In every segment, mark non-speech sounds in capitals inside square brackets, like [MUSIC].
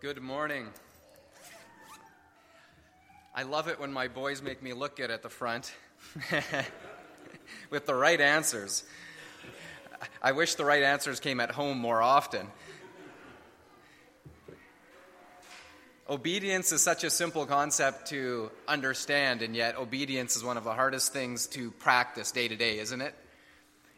Good morning. I love it when my boys make me look good at the front [LAUGHS] with the right answers. I wish the right answers came at home more often. Obedience is such a simple concept to understand, and yet obedience is one of the hardest things to practice day to day, isn't it?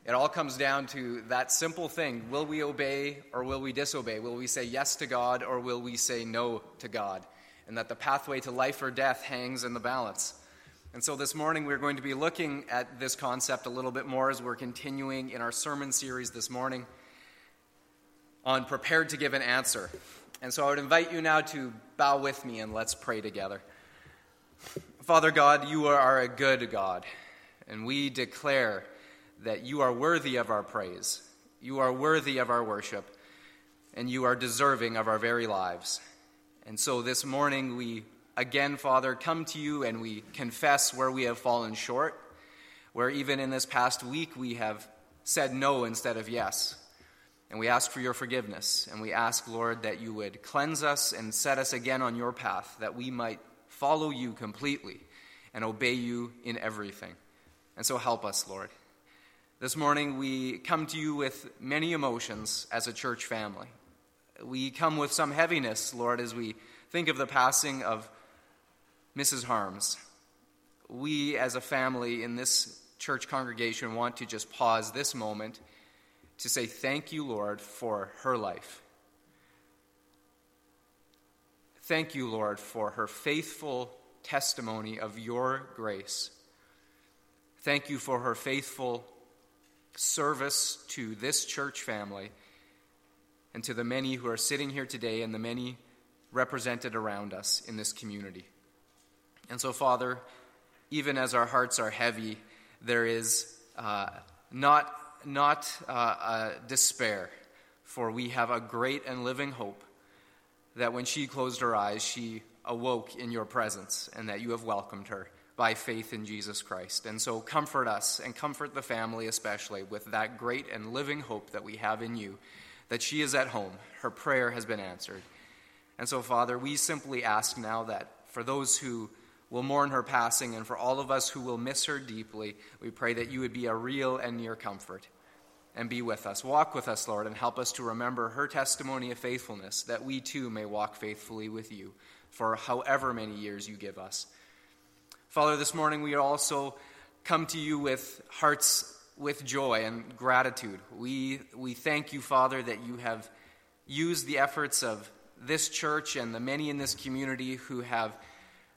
It all comes down to that simple thing will we obey or will we disobey? Will we say yes to God or will we say no to God? And that the pathway to life or death hangs in the balance. And so this morning we're going to be looking at this concept a little bit more as we're continuing in our sermon series this morning on prepared to give an answer. And so I would invite you now to bow with me and let's pray together. Father God, you are a good God, and we declare that you are worthy of our praise, you are worthy of our worship, and you are deserving of our very lives. And so this morning we again, Father, come to you and we confess where we have fallen short, where even in this past week we have said no instead of yes. And we ask for your forgiveness. And we ask, Lord, that you would cleanse us and set us again on your path, that we might follow you completely and obey you in everything. And so help us, Lord. This morning, we come to you with many emotions as a church family. We come with some heaviness, Lord, as we think of the passing of Mrs. Harms. We, as a family in this church congregation, want to just pause this moment to say thank you, Lord, for her life. Thank you, Lord, for her faithful testimony of your grace. Thank you for her faithful service to this church family and to the many who are sitting here today and the many represented around us in this community. And so, Father, even as our hearts are heavy, there is uh, not, not uh, despair, for we have a great and living hope that when she closed her eyes, she awoke in your presence and that you have welcomed her by faith in Jesus Christ. And so comfort us and comfort the family, especially, with that great and living hope that we have in you, that she is at home. Her prayer has been answered. And so, Father, we simply ask now that for those who will mourn her passing and for all of us who will miss her deeply, we pray that you would be a real and near comfort and be with us. Walk with us, Lord, and help us to remember her testimony of faithfulness, that we too may walk faithfully with you for however many years you give us. Father, this morning we also come to you with hearts with joy and gratitude. We, we thank you, Father, that you have used the efforts of this church and the many in this community who have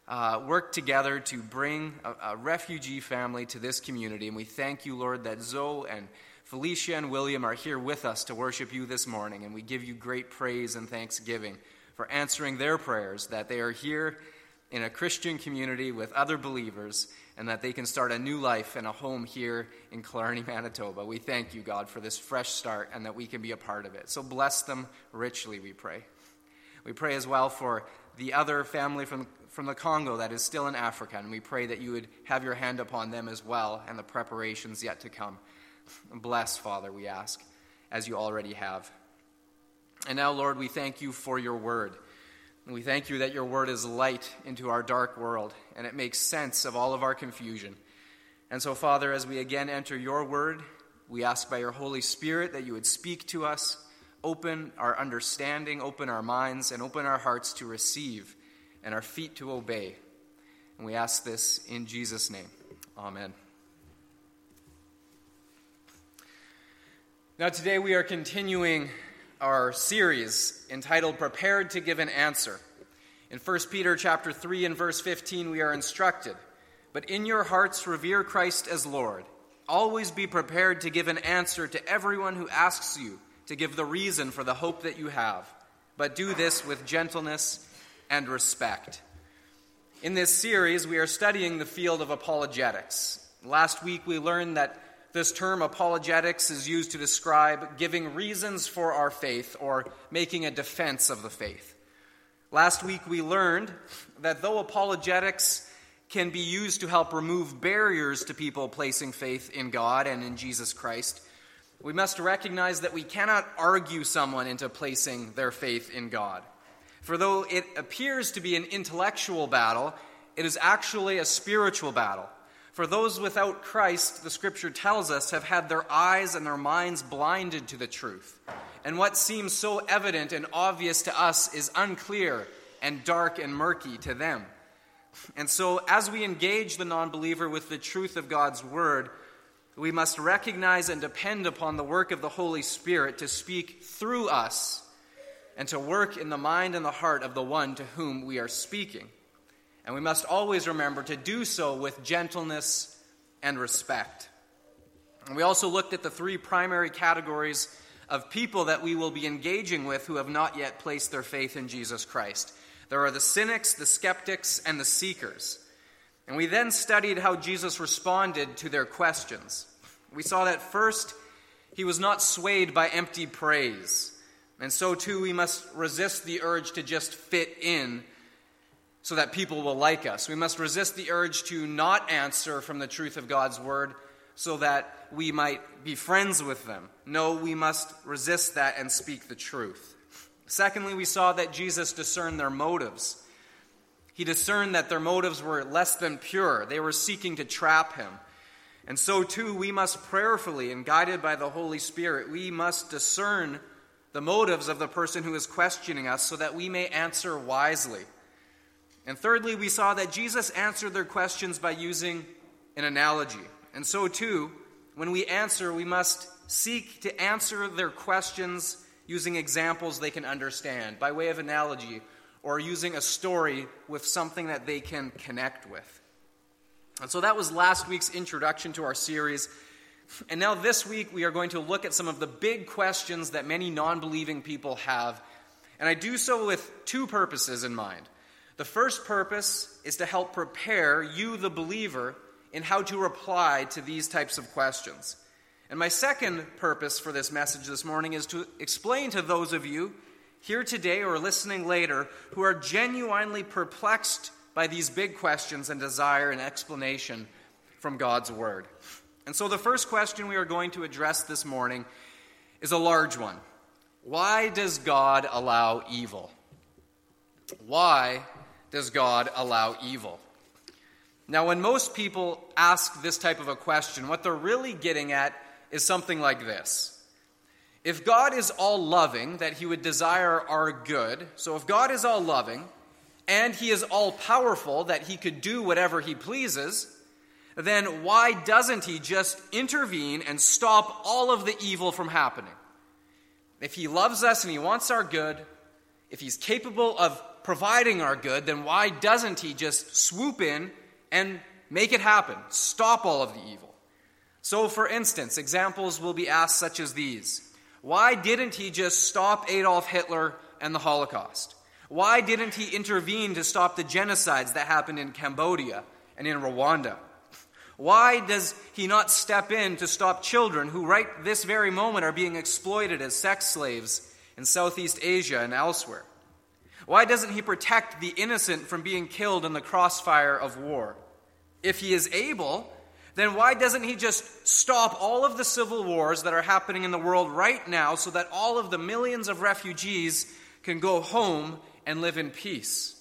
uh, worked together to bring a, a, refugee family to this community. And we thank you, Lord, that Zoe and Felicia and William are here with us to worship you this morning. And we give you great praise and thanksgiving for answering their prayers, that they are here in a Christian community with other believers and that they can start a new life and a home here in Killarney, [LAUGHS] Manitoba. We thank you, God, for this fresh start and that we can be a part of it. So bless them richly, we pray. We pray as well for the other family from, from the Congo that is still in Africa, and we pray that you would have your hand upon them as well and the preparations yet to come. Bless, Father, we ask, as you already have. And now, Lord, we thank you for your word. And we thank you that your word is light into our dark world, and it makes sense of all of our confusion. And so, Father, as we again enter your word, we ask by your Holy Spirit that you would speak to us, open our understanding, open our minds, and open our hearts to receive and our feet to obey. And we ask this in Jesus' name. Amen. Now, today we are continuing our series entitled Prepared to Give an Answer. In 1 Peter chapter 3 and verse 15 we are instructed, "But in your hearts revere Christ as Lord. Always be prepared to give an answer to everyone who asks you to give the reason for the hope that you have, but do this with gentleness and respect." In this series we are studying the field of apologetics. Last week we learned that this term apologetics is used to describe giving reasons for our faith or making a defense of the faith. Last week we learned that though apologetics can be used to help remove barriers to people placing faith in God and in Jesus Christ, we must recognize that we cannot argue someone into placing their faith in God. For though it appears to be an intellectual battle, it is actually a spiritual battle. For those without Christ, the scripture tells us, have had their eyes and their minds blinded to the truth. And what seems so evident and obvious to us is unclear and dark and murky to them. And so, as we engage the non believer with the truth of God's word, we must recognize and depend upon the work of the Holy Spirit to speak through us and to work in the mind and the heart of the one to whom we are speaking. And we must always remember to do so with gentleness and respect. And we also looked at the three primary categories of people that we will be engaging with who have not yet placed their faith in Jesus Christ. There are the cynics, the skeptics, and the seekers. And we then studied how Jesus responded to their questions. We saw that first, he was not swayed by empty praise. And so, too, we must resist the urge to just fit in so that people will like us. We must resist the urge to not answer from the truth of God's word so that we might be friends with them. No, we must resist that and speak the truth. Secondly, we saw that Jesus discerned their motives. He discerned that their motives were less than pure, they were seeking to trap him. And so, too, we must prayerfully and guided by the Holy Spirit, we must discern the motives of the person who is questioning us so that we may answer wisely. And thirdly, we saw that Jesus answered their questions by using an analogy. And so, too, when we answer, we must seek to answer their questions using examples they can understand, by way of analogy, or using a story with something that they can connect with. And so that was last week's introduction to our series. And now, this week, we are going to look at some of the big questions that many non believing people have. And I do so with two purposes in mind. The first purpose is to help prepare you, the believer, in how to reply to these types of questions. And my second purpose for this message this morning is to explain to those of you here today or listening later who are genuinely perplexed by these big questions and desire an explanation from God's Word. And so the first question we are going to address this morning is a large one Why does God allow evil? Why does God allow evil? Now, when most people ask this type of a question, what they're really getting at is something like this. If God is all loving, that he would desire our good, so if God is all loving, and he is all powerful, that he could do whatever he pleases, then why doesn't he just intervene and stop all of the evil from happening? If he loves us and he wants our good, if he's capable of providing our good, then why doesn't he just swoop in and make it happen? Stop all of the evil. So, for instance, examples will be asked such as these Why didn't he just stop Adolf Hitler and the Holocaust? Why didn't he intervene to stop the genocides that happened in Cambodia and in Rwanda? Why does he not step in to stop children who, right this very moment, are being exploited as sex slaves in Southeast Asia and elsewhere? Why doesn't he protect the innocent from being killed in the crossfire of war? If he is able, then why doesn't he just stop all of the civil wars that are happening in the world right now so that all of the millions of refugees can go home and live in peace?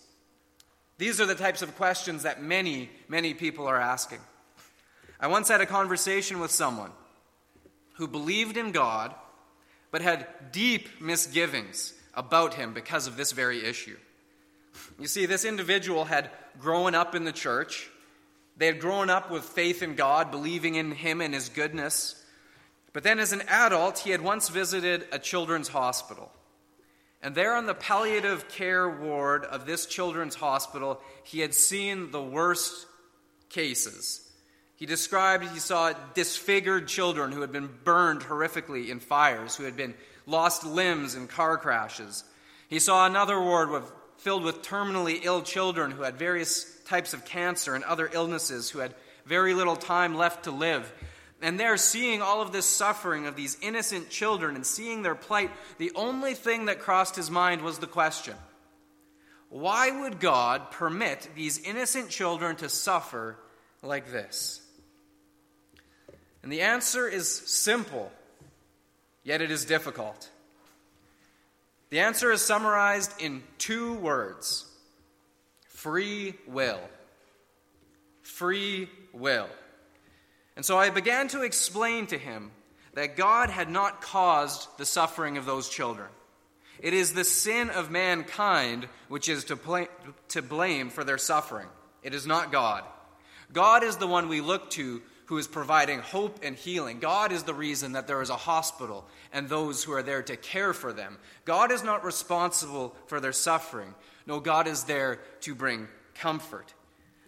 These are the types of questions that many, many people are asking. I once had a conversation with someone who believed in God but had deep misgivings about him because of this very issue. You see, this individual had grown up in the church. They had grown up with faith in God, believing in Him and His goodness. But then, as an adult, he had once visited a children's hospital. And there, on the palliative care ward of this children's hospital, he had seen the worst cases. He described he saw disfigured children who had been burned horrifically in fires, who had been lost limbs in car crashes. He saw another ward with, filled with terminally ill children who had various types of cancer and other illnesses, who had very little time left to live. And there, seeing all of this suffering of these innocent children and seeing their plight, the only thing that crossed his mind was the question why would God permit these innocent children to suffer like this? And the answer is simple yet it is difficult. The answer is summarized in two words free will. Free will. And so I began to explain to him that God had not caused the suffering of those children. It is the sin of mankind which is to, pl- to blame for their suffering. It is not God. God is the one we look to who is providing hope and healing. God is the reason that there is a hospital and those who are there to care for them. God is not responsible for their suffering. No, God is there to bring comfort.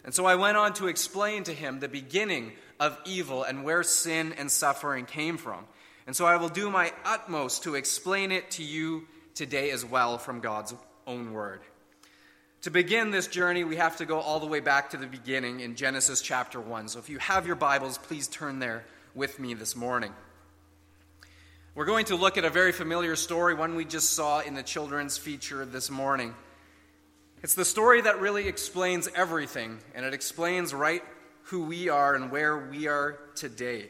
And so I went on to explain to him the beginning of evil and where sin and suffering came from. And so I will do my utmost to explain it to you today as well from God's own word. To begin this journey, we have to go all the way back to the beginning in Genesis chapter 1. So if you have your Bibles, please turn there with me this morning. We're going to look at a very familiar story, one we just saw in the children's feature this morning. It's the story that really explains everything, and it explains right who we are and where we are today.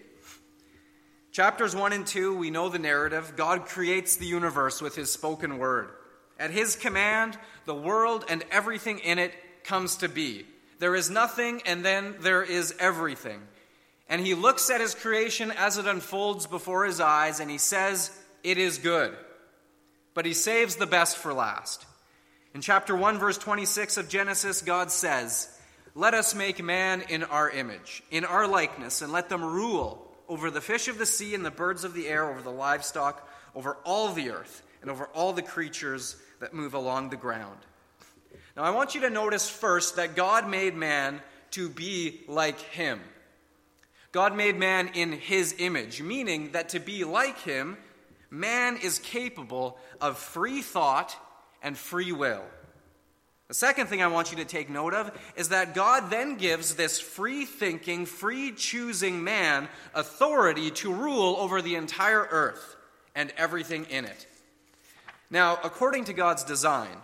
Chapters 1 and 2, we know the narrative. God creates the universe with his spoken word. At his command, the world and everything in it comes to be. There is nothing, and then there is everything. And he looks at his creation as it unfolds before his eyes, and he says, It is good. But he saves the best for last. In chapter 1, verse 26 of Genesis, God says, Let us make man in our image, in our likeness, and let them rule over the fish of the sea and the birds of the air, over the livestock, over all the earth, and over all the creatures that move along the ground. Now, I want you to notice first that God made man to be like him. God made man in his image, meaning that to be like him, man is capable of free thought and free will. The second thing I want you to take note of is that God then gives this free thinking, free choosing man authority to rule over the entire earth and everything in it. Now, according to God's design,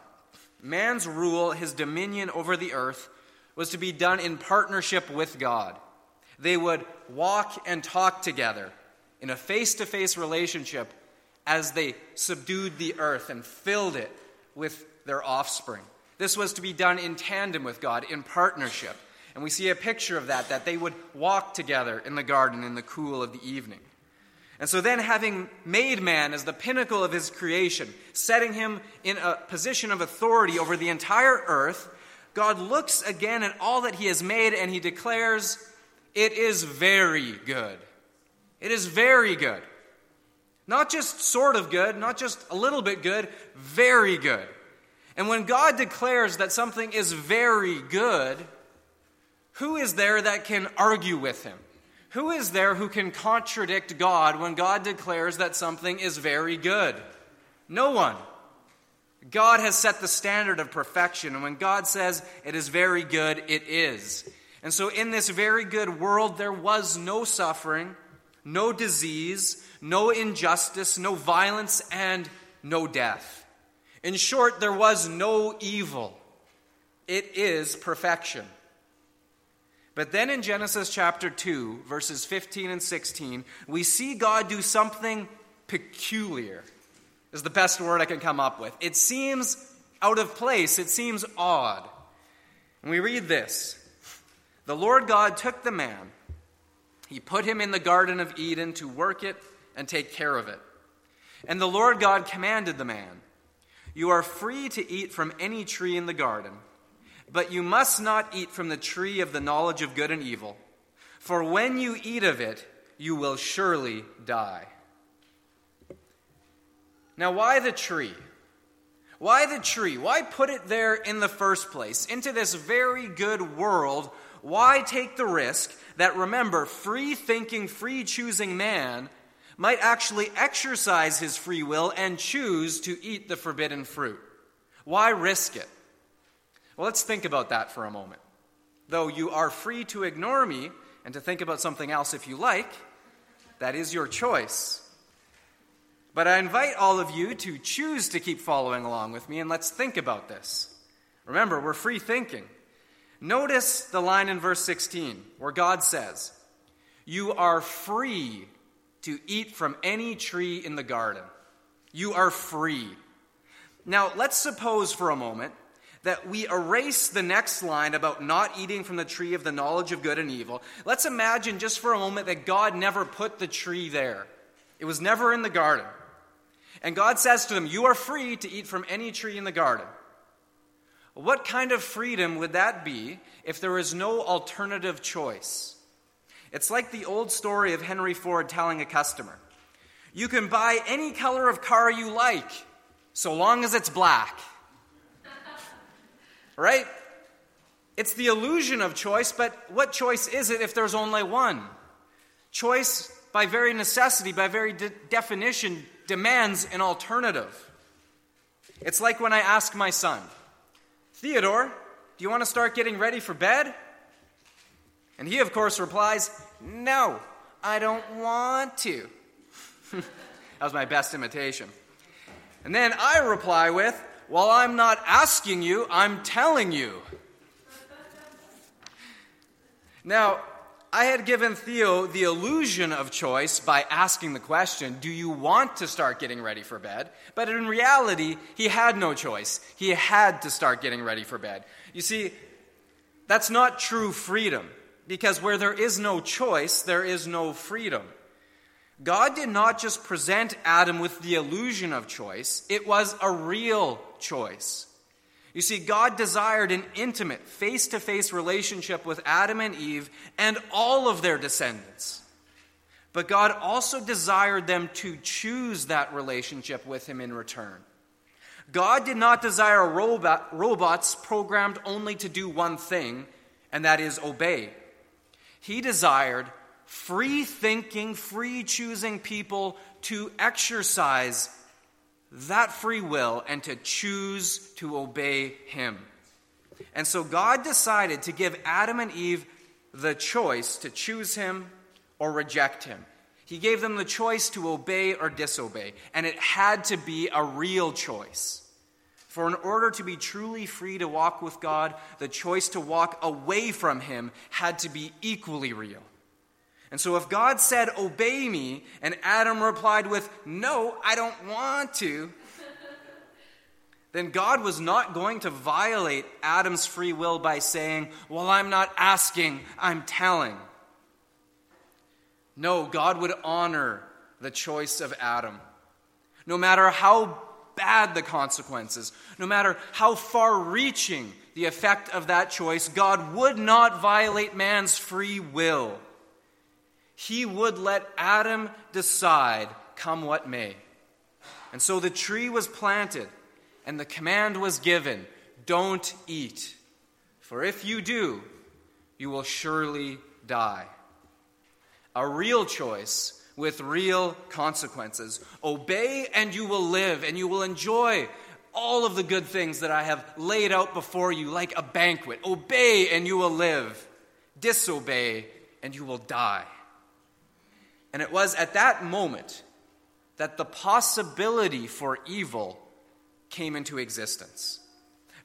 man's rule, his dominion over the earth, was to be done in partnership with God. They would walk and talk together in a face to face relationship as they subdued the earth and filled it with their offspring. This was to be done in tandem with God, in partnership. And we see a picture of that, that they would walk together in the garden in the cool of the evening. And so then, having made man as the pinnacle of his creation, setting him in a position of authority over the entire earth, God looks again at all that he has made and he declares, It is very good. It is very good. Not just sort of good, not just a little bit good, very good. And when God declares that something is very good, who is there that can argue with him? Who is there who can contradict God when God declares that something is very good? No one. God has set the standard of perfection, and when God says it is very good, it is. And so, in this very good world, there was no suffering, no disease, no injustice, no violence, and no death. In short, there was no evil. It is perfection. But then in Genesis chapter 2, verses 15 and 16, we see God do something peculiar, is the best word I can come up with. It seems out of place, it seems odd. And we read this The Lord God took the man, he put him in the Garden of Eden to work it and take care of it. And the Lord God commanded the man, You are free to eat from any tree in the garden but you must not eat from the tree of the knowledge of good and evil, for when you eat of it, you will surely die. Now, why the tree? Why the tree? Why put it there in the first place? Into this very good world, why take the risk that, remember, free thinking, free choosing man might actually exercise his free will and choose to eat the forbidden fruit? Why risk it? Well, let's think about that for a moment. Though you are free to ignore me and to think about something else if you like, that is your choice. But I invite all of you to choose to keep following along with me and let's think about this. Remember, we're free thinking. Notice the line in verse 16 where God says, You are free to eat from any tree in the garden. You are free. Now, let's suppose for a moment that we erase the next line about not eating from the tree of the knowledge of good and evil. Let's imagine just for a moment that God never put the tree there, it was never in the garden. And God says to them, You are free to eat from any tree in the garden. What kind of freedom would that be if there was no alternative choice? It's like the old story of Henry Ford telling a customer You can buy any color of car you like, so long as it's black. Right? It's the illusion of choice, but what choice is it if there's only one? Choice, by very necessity, by very de- definition, demands an alternative. It's like when I ask my son, Theodore, do you want to start getting ready for bed? And he, of course, replies, No, I don't want to. [LAUGHS] that was my best imitation. And then I reply with, Well, I'm not asking you, I'm telling you. Now, I had given Theo the illusion of choice by asking the question, Do you want to start getting ready for bed? But in reality, he had no choice. He had to start getting ready for bed. You see, that's not true freedom, because where there is no choice, there is no freedom. God did not just present Adam with the illusion of choice, it was a real choice. You see, God desired an intimate, face to face relationship with Adam and Eve and all of their descendants. But God also desired them to choose that relationship with Him in return. God did not desire robot, robots programmed only to do one thing, and that is obey. He desired free thinking, free choosing people to exercise that free will and to choose to obey Him. And so God decided to give Adam and Eve the choice to choose Him or reject Him. He gave them the choice to obey or disobey, and it had to be a real choice. For in order to be truly free to walk with God, the choice to walk away from Him had to be equally real. And so if God said, Obey me, and Adam replied with, No, I don't want to, then God was not going to violate Adam's free will by saying, Well, I'm not asking, I'm telling. No, God would honor the choice of Adam. No matter how bad the consequences, no matter how far reaching the effect of that choice, God would not violate man's free will he would let Adam decide, come what may. And so the tree was planted, and the command was given don't eat, for if you do, you will surely die. A real choice with real consequences. Obey, and you will live, and you will enjoy all of the good things that I have laid out before you like a banquet. Obey, and you will live. Disobey, and you will die. And it was at that moment that the possibility for evil came into existence.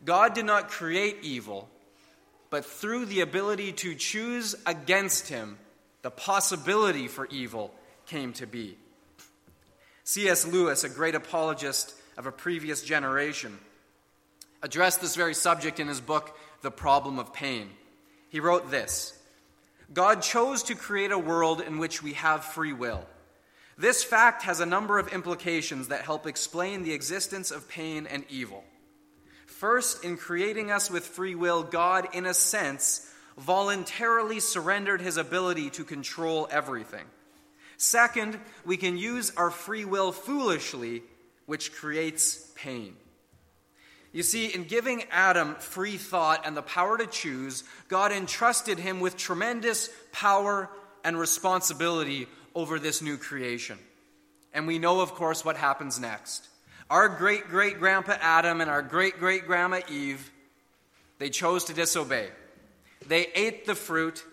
God did not create evil, but through the ability to choose against him, the possibility for evil came to be. C.S. Lewis, a great apologist of a previous generation, addressed this very subject in his book, The Problem of Pain. He wrote this God chose to create a world in which we have free will. This fact has a number of implications that help explain the existence of pain and evil. First, in creating us with free will, God, in a sense, voluntarily surrendered his ability to control everything. Second, we can use our free will foolishly, which creates pain. You see, in giving Adam free thought and the power to choose, God entrusted him with tremendous power and responsibility over this new creation. And we know, of course, what happens next. Our great great grandpa Adam and our great great grandma Eve, they chose to disobey. They ate the fruit,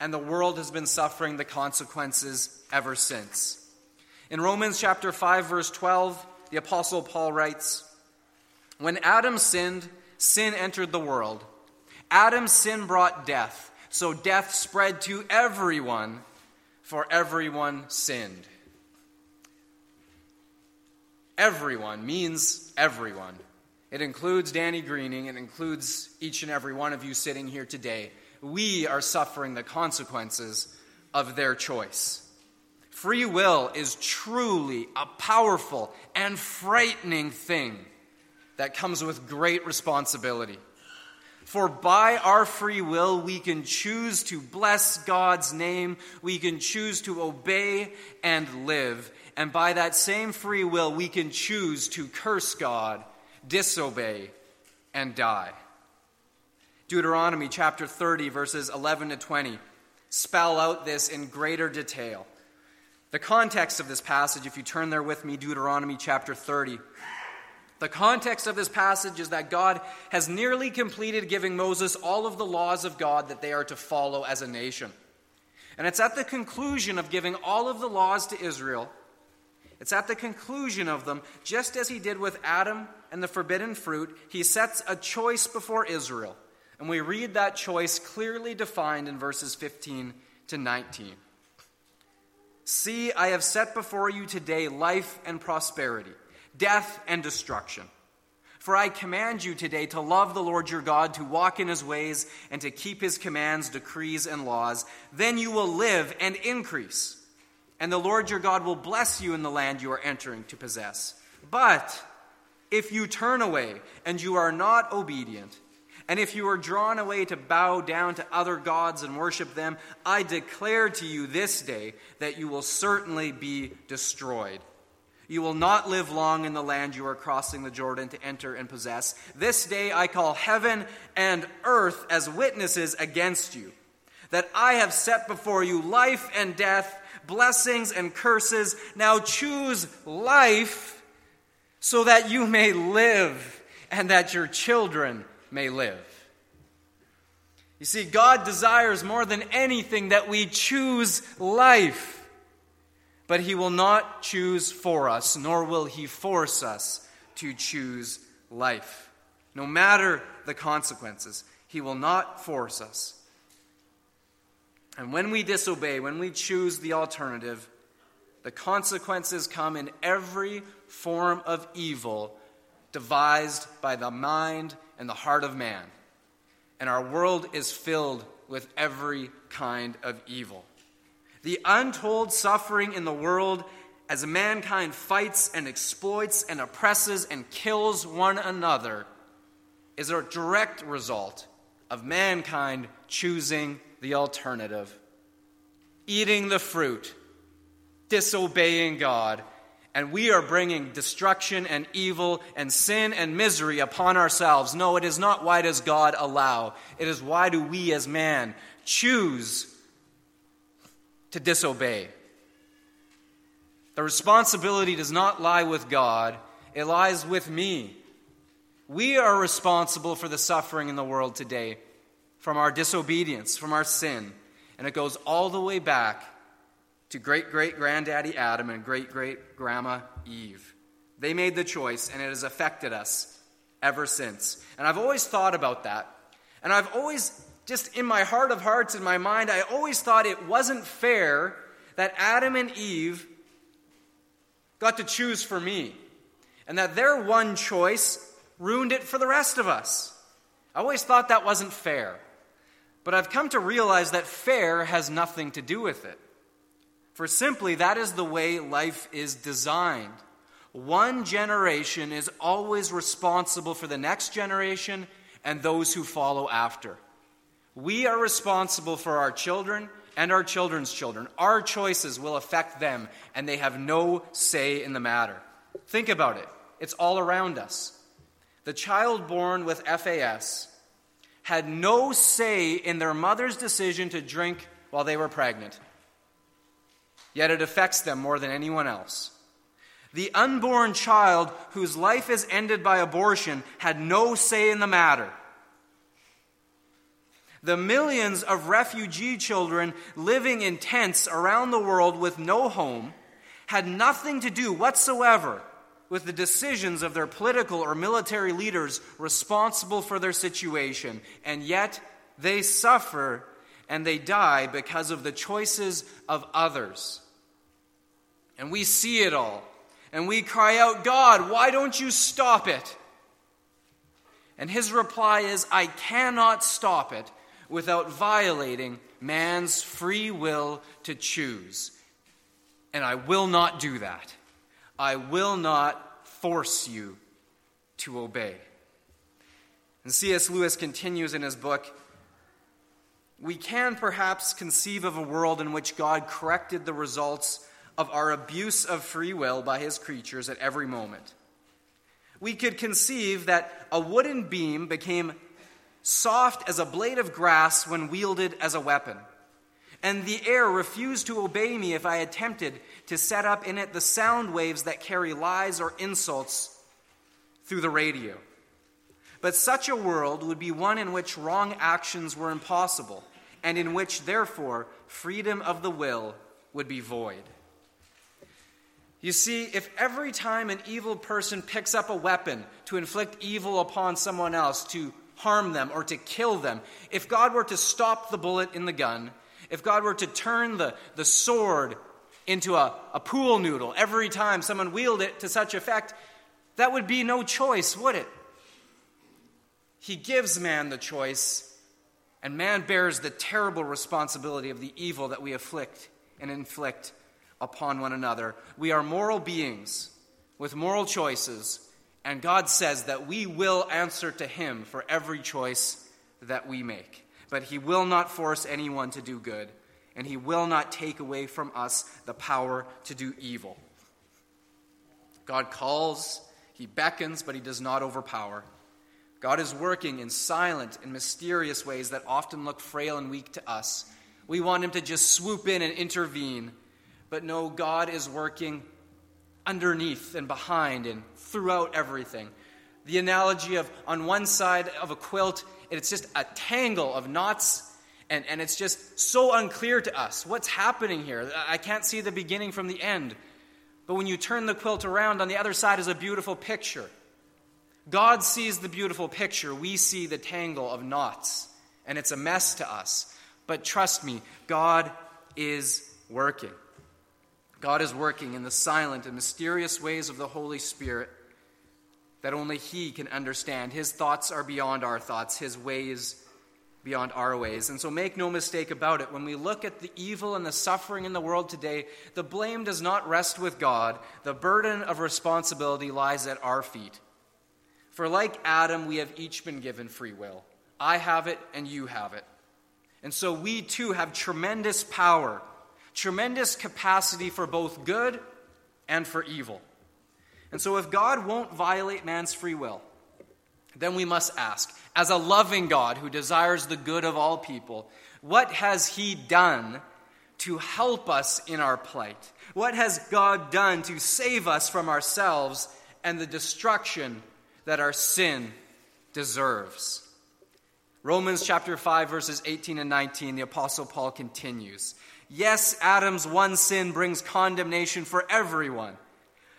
and the world has been suffering the consequences ever since. In Romans chapter 5 verse 12, the apostle Paul writes, when Adam sinned, sin entered the world. Adam's sin brought death, so death spread to everyone, for everyone sinned. Everyone means everyone. It includes Danny Greening, it includes each and every one of you sitting here today. We are suffering the consequences of their choice. Free will is truly a powerful and frightening thing that comes with great responsibility. For by our free will, we can choose to bless God's name, we can choose to obey and live. And by that same free will, we can choose to curse God, disobey, and die. Deuteronomy chapter 30, verses 11 to 20, spell out this in greater detail. The context of this passage, if you turn there with me, Deuteronomy chapter 30. The context of this passage is that God has nearly completed giving Moses all of the laws of God that they are to follow as a nation. And it's at the conclusion of giving all of the laws to Israel, it's at the conclusion of them, just as he did with Adam and the forbidden fruit, he sets a choice before Israel. And we read that choice clearly defined in verses 15 to 19. See, I have set before you today life and prosperity death and destruction. For I command you today to love the Lord your God, to walk in his ways, and to keep his commands, decrees, and laws. Then you will live and increase. And the Lord your God will bless you in the land you are entering to possess. But if you turn away and you are not obedient, and if you are drawn away to bow down to other gods and worship them, I declare to you this day that you will certainly be destroyed. You will not live long in the land you are crossing the Jordan to enter and possess. This day I call heaven and earth as witnesses against you, that I have set before you life and death, blessings and curses. Now choose life so that you may live and that your children may live. You see, God desires more than anything that we choose life. But he will not choose for us, nor will he force us to choose life. No matter the consequences, he will not force us. And when we disobey, when we choose the alternative, the consequences come in every form of evil devised by the mind and the heart of man. And our world is filled with every kind of evil. The untold suffering in the world as mankind fights and exploits and oppresses and kills one another is a direct result of mankind choosing the alternative, eating the fruit, disobeying God, and we are bringing destruction and evil and sin and misery upon ourselves. No, it is not why does God allow, it is why do we as man choose to disobey. The responsibility does not lie with God, it lies with me. We are responsible for the suffering in the world today from our disobedience, from our sin. And it goes all the way back to great great granddaddy Adam and great great grandma Eve. They made the choice, and it has affected us ever since. And I've always thought about that. And I've always just in my heart of hearts, in my mind, I always thought it wasn't fair that Adam and Eve got to choose for me, and that their one choice ruined it for the rest of us. I always thought that wasn't fair. But I've come to realize that fair has nothing to do with it. For simply, that is the way life is designed. One generation is always responsible for the next generation and those who follow after. We are responsible for our children and our children's children. Our choices will affect them, and they have no say in the matter. Think about it, it's all around us. The child born with FAS had no say in their mother's decision to drink while they were pregnant, yet it affects them more than anyone else. The unborn child whose life is ended by abortion had no say in the matter the millions of refugee children living in tents around the world with no home had nothing to do whatsoever with the decisions of their political or military leaders responsible for their situation, and yet they suffer and they die because of the choices of others. And we see it all, and we cry out, God, why don't you stop it? And his reply is, I cannot stop it without violating man's free will to choose. And I will not do that. I will not force you to obey. And C.S. Lewis continues in his book We can perhaps conceive of a world in which God corrected the results of our abuse of free will by his creatures at every moment. We could conceive that a wooden beam became soft as a blade of grass when wielded as a weapon, and the air refused to obey me if I attempted to set up in it the sound waves that carry lies or insults through the radio. But such a world would be one in which wrong actions were impossible, and in which, therefore, freedom of the will would be void. You see, if every time an evil person picks up a weapon to inflict evil upon someone else, to harm them or to kill them, if God were to stop the bullet in the gun, if God were to turn the, the sword into a, a pool noodle every time someone wielded it to such effect, that would be no choice, would it? He gives man the choice, and man bears the terrible responsibility of the evil that we afflict and inflict upon one another. We are moral beings with moral choices, and God says that we will answer to Him for every choice that we make. But He will not force anyone to do good, and He will not take away from us the power to do evil. God calls, He beckons, but He does not overpower. God is working in silent and mysterious ways that often look frail and weak to us. We want Him to just swoop in and intervene but no, God is working underneath and behind and throughout everything. The analogy of on one side of a quilt, it's just a tangle of knots, and, and it's just so unclear to us. What's happening here? I can't see the beginning from the end. But when you turn the quilt around, on the other side is a beautiful picture. God sees the beautiful picture. We see the tangle of knots, and it's a mess to us. But trust me, God is working. God is working in the silent and mysterious ways of the Holy Spirit that only He can understand. His thoughts are beyond our thoughts, His ways beyond our ways. And so make no mistake about it. When we look at the evil and the suffering in the world today, the blame does not rest with God. The burden of responsibility lies at our feet. For like Adam, we have each been given free will. I have it, and you have it. And so we too have tremendous power tremendous capacity for both good and for evil. And so, if God won't violate man's free will, then we must ask, as a loving God who desires the good of all people, what has He done to help us in our plight? What has God done to save us from ourselves and the destruction that our sin deserves? Romans chapter 5, verses 18 and 19, the Apostle Paul continues. Yes, Adam's one sin brings condemnation for everyone,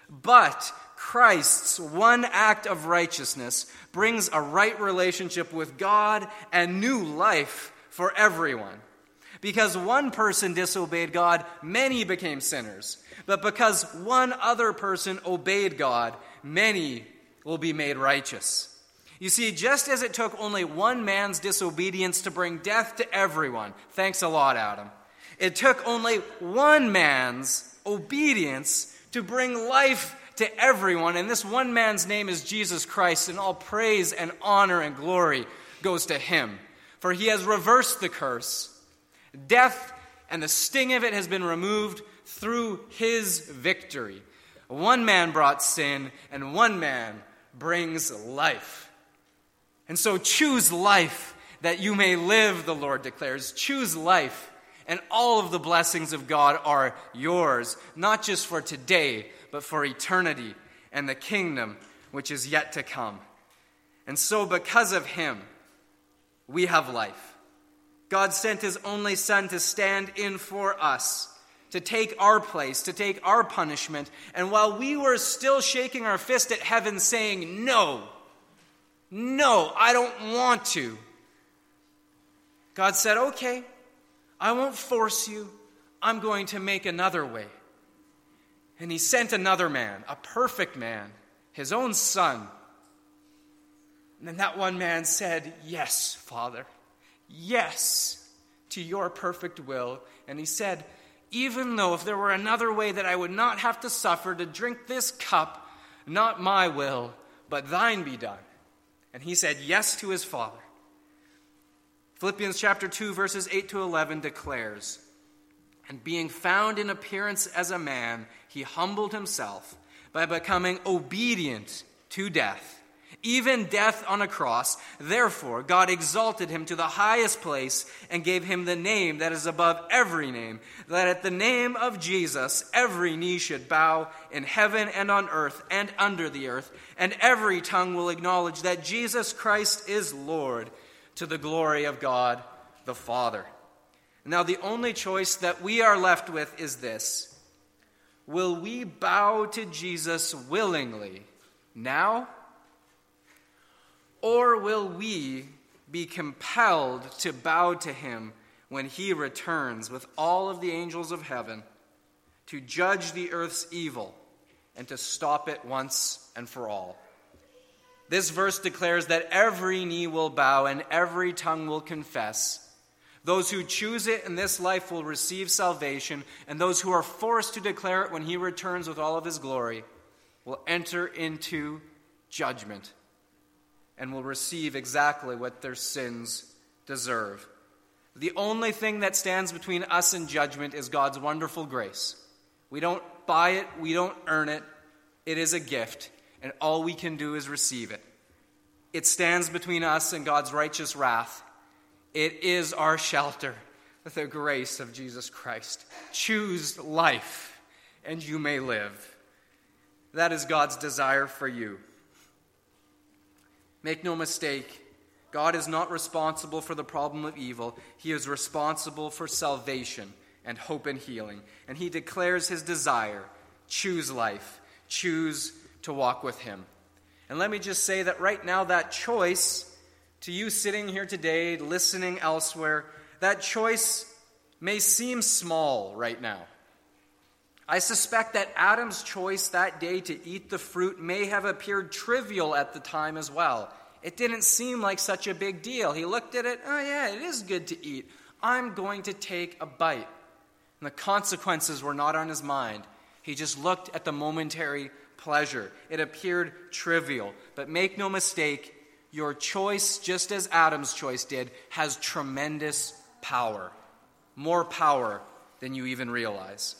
but Christ's one act of righteousness brings a right relationship with God and new life for everyone. Because one person disobeyed God, many became sinners. But because one other person obeyed God, many will be made righteous. You see, just as it took only one man's disobedience to bring death to everyone, thanks a lot, Adam, it took only one man's obedience to bring life to everyone, and this one man's name is Jesus Christ, and all praise and honor and glory goes to him. For he has reversed the curse. Death and the sting of it has been removed through his victory. One man brought sin, and one man brings life. And so choose life that you may live, the Lord declares. Choose life and all of the blessings of God are yours, not just for today, but for eternity and the kingdom which is yet to come. And so, because of him, we have life. God sent his only Son to stand in for us, to take our place, to take our punishment. And while we were still shaking our fist at heaven, saying, No, no, I don't want to, God said, Okay, I won't force you. I'm going to make another way. And he sent another man, a perfect man, his own son, And then that one man said, Yes, Father, yes, to your perfect will. And he said, Even though if there were another way that I would not have to suffer to drink this cup, not my will, but thine be done. And he said yes to his Father. Philippians chapter 2, verses 8 to 11 declares, And being found in appearance as a man, he humbled himself by becoming obedient to death, even death on a cross. Therefore, God exalted him to the highest place and gave him the name that is above every name, that at the name of Jesus every knee should bow in heaven and on earth and under the earth, and every tongue will acknowledge that Jesus Christ is Lord to the glory of God the Father. Now, the only choice that we are left with is this Will we bow to Jesus willingly now? Or will we be compelled to bow to him when he returns with all of the angels of heaven to judge the earth's evil and to stop it once and for all? This verse declares that every knee will bow and every tongue will confess. Those who choose it in this life will receive salvation, and those who are forced to declare it when he returns with all of his glory will enter into judgment and will receive exactly what their sins deserve. The only thing that stands between us and judgment is God's wonderful grace. We don't buy it, we don't earn it. It is a gift and all we can do is receive it. It stands between us and God's righteous wrath. It is our shelter, the grace of Jesus Christ. Choose life, and you may live. That is God's desire for you. Make no mistake, God is not responsible for the problem of evil, He is responsible for salvation and hope and healing. And He declares His desire choose life, choose to walk with Him. And let me just say that right now, that choice, to you sitting here today, listening elsewhere, that choice may seem small right now. I suspect that Adam's choice that day to eat the fruit may have appeared trivial at the time as well. It didn't seem like such a big deal. He looked at it, oh, yeah, it is good to eat. I'm going to take a bite. And the consequences were not on his mind. He just looked at the momentary pleasure. It appeared trivial. But make no mistake, your choice, just as Adam's choice did, has tremendous power. More power than you even realize.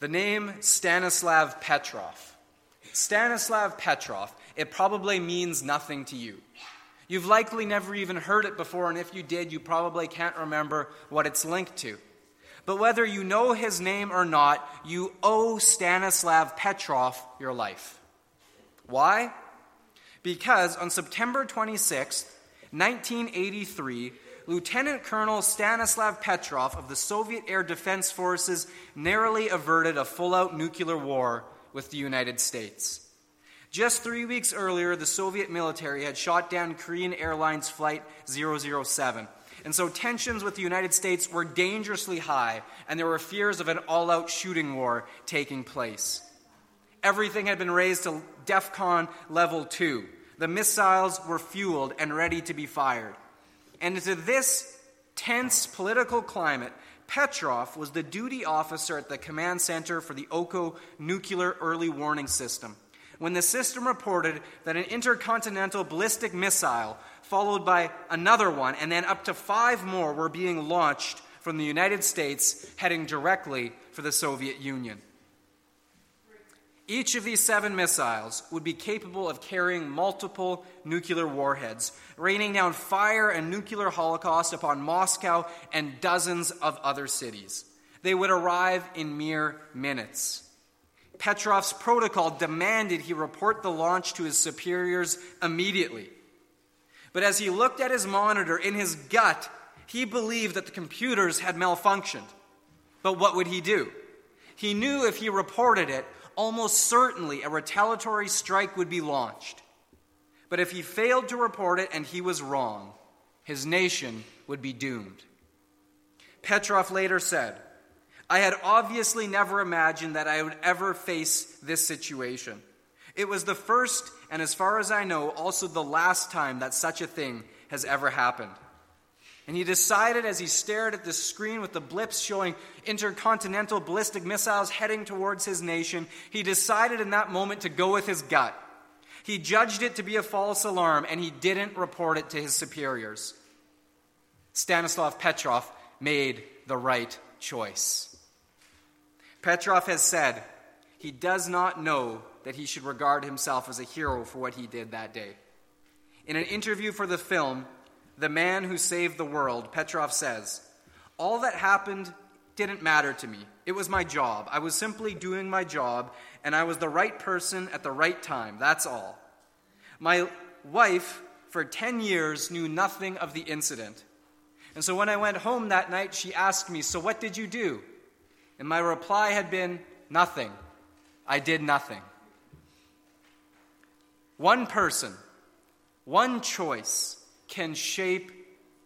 The name Stanislav Petrov. Stanislav Petrov, it probably means nothing to you. You've likely never even heard it before, and if you did, you probably can't remember what it's linked to. But whether you know his name or not, you owe Stanislav Petrov your life. Why? Because on September 26, 1983, Lieutenant Colonel Stanislav Petrov of the Soviet Air Defense Forces narrowly averted a full out nuclear war with the United States. Just three weeks earlier, the Soviet military had shot down Korean Airlines Flight 007 and so tensions with the United States were dangerously high, and there were fears of an all out shooting war taking place. Everything had been raised to DEFCON level 2. The missiles were fueled and ready to be fired. And into this tense political climate, Petrov was the duty officer at the command center for the Oko nuclear early warning system. When the system reported that an intercontinental ballistic missile followed by another one, and then up to five more were being launched from the United States, heading directly for the Soviet Union. Each of these seven missiles would be capable of carrying multiple nuclear warheads, raining down fire and nuclear holocaust upon Moscow and dozens of other cities. They would arrive in mere minutes. Petrov's protocol demanded he report the launch to his superiors immediately. But as he looked at his monitor, in his gut, he believed that the computers had malfunctioned. But what would he do? He knew if he reported it, almost certainly a retaliatory strike would be launched. But if he failed to report it and he was wrong, his nation would be doomed. Petrov later said, I had obviously never imagined that I would ever face this situation. It was the first, and as far as I know, also the last time that such a thing has ever happened. And he decided as he stared at the screen with the blips showing intercontinental ballistic missiles heading towards his nation, he decided in that moment to go with his gut. He judged it to be a false alarm and he didn't report it to his superiors. Stanislav Petrov made the right choice. Petrov has said he does not know that he should regard himself as a hero for what he did that day. In an interview for the film, The Man Who Saved the World, Petrov says, All that happened didn't matter to me. It was my job. I was simply doing my job, and I was the right person at the right time. That's all. My wife, for 10 years, knew nothing of the incident. And so when I went home that night, she asked me, So what did you do? And my reply had been, Nothing. I did nothing. One person, one choice can shape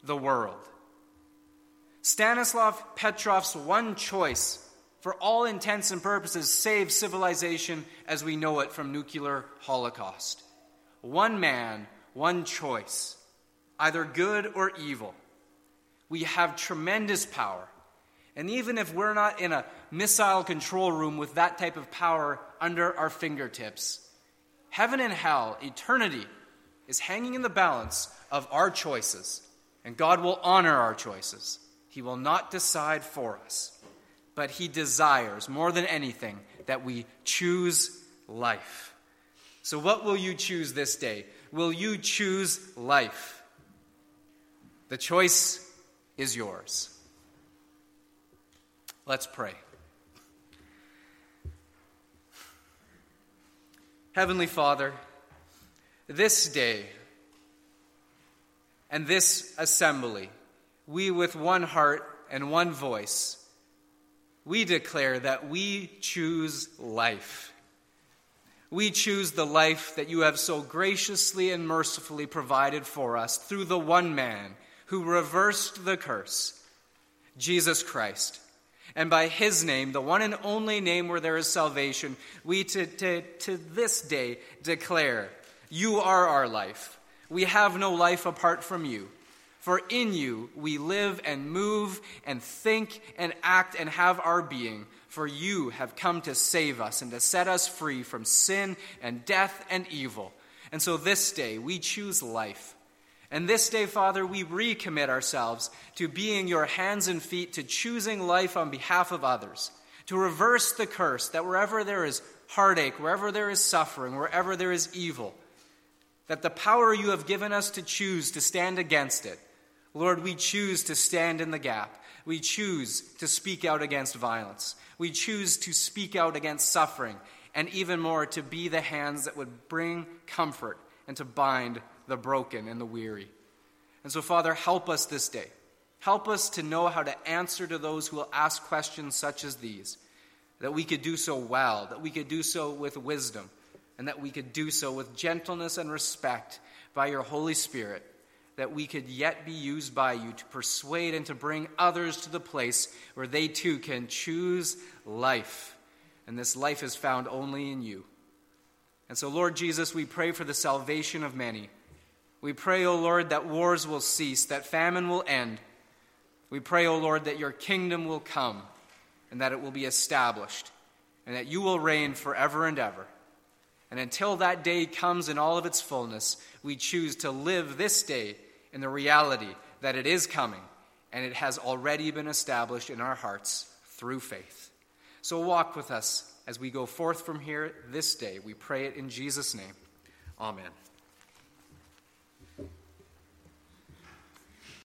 the world. Stanislav Petrov's one choice, for all intents and purposes, saved civilization as we know it from nuclear holocaust. One man, one choice, either good or evil. We have tremendous power. And even if we're not in a missile control room with that type of power under our fingertips, heaven and hell, eternity, is hanging in the balance of our choices. And God will honor our choices. He will not decide for us. But He desires, more than anything, that we choose life. So, what will you choose this day? Will you choose life? The choice is yours. Let's pray. Heavenly Father, this day and this assembly, we with one heart and one voice, we declare that we choose life. We choose the life that you have so graciously and mercifully provided for us through the one man who reversed the curse, Jesus Christ. And by his name, the one and only name where there is salvation, we to, to, to this day declare, You are our life. We have no life apart from you. For in you we live and move and think and act and have our being. For you have come to save us and to set us free from sin and death and evil. And so this day we choose life. And this day, Father, we recommit ourselves to being your hands and feet, to choosing life on behalf of others, to reverse the curse that wherever there is heartache, wherever there is suffering, wherever there is evil, that the power you have given us to choose to stand against it, Lord, we choose to stand in the gap. We choose to speak out against violence. We choose to speak out against suffering, and even more, to be the hands that would bring comfort and to bind the broken and the weary. And so, Father, help us this day. Help us to know how to answer to those who will ask questions such as these, that we could do so well, that we could do so with wisdom, and that we could do so with gentleness and respect by your Holy Spirit, that we could yet be used by you to persuade and to bring others to the place where they too can choose life. And this life is found only in you. And so, Lord Jesus, we pray for the salvation of many. We pray, O Lord, that wars will cease, that famine will end. We pray, O Lord, that your kingdom will come and that it will be established and that you will reign forever and ever. And until that day comes in all of its fullness, we choose to live this day in the reality that it is coming and it has already been established in our hearts through faith. So walk with us as we go forth from here this day. We pray it in Jesus' name. Amen.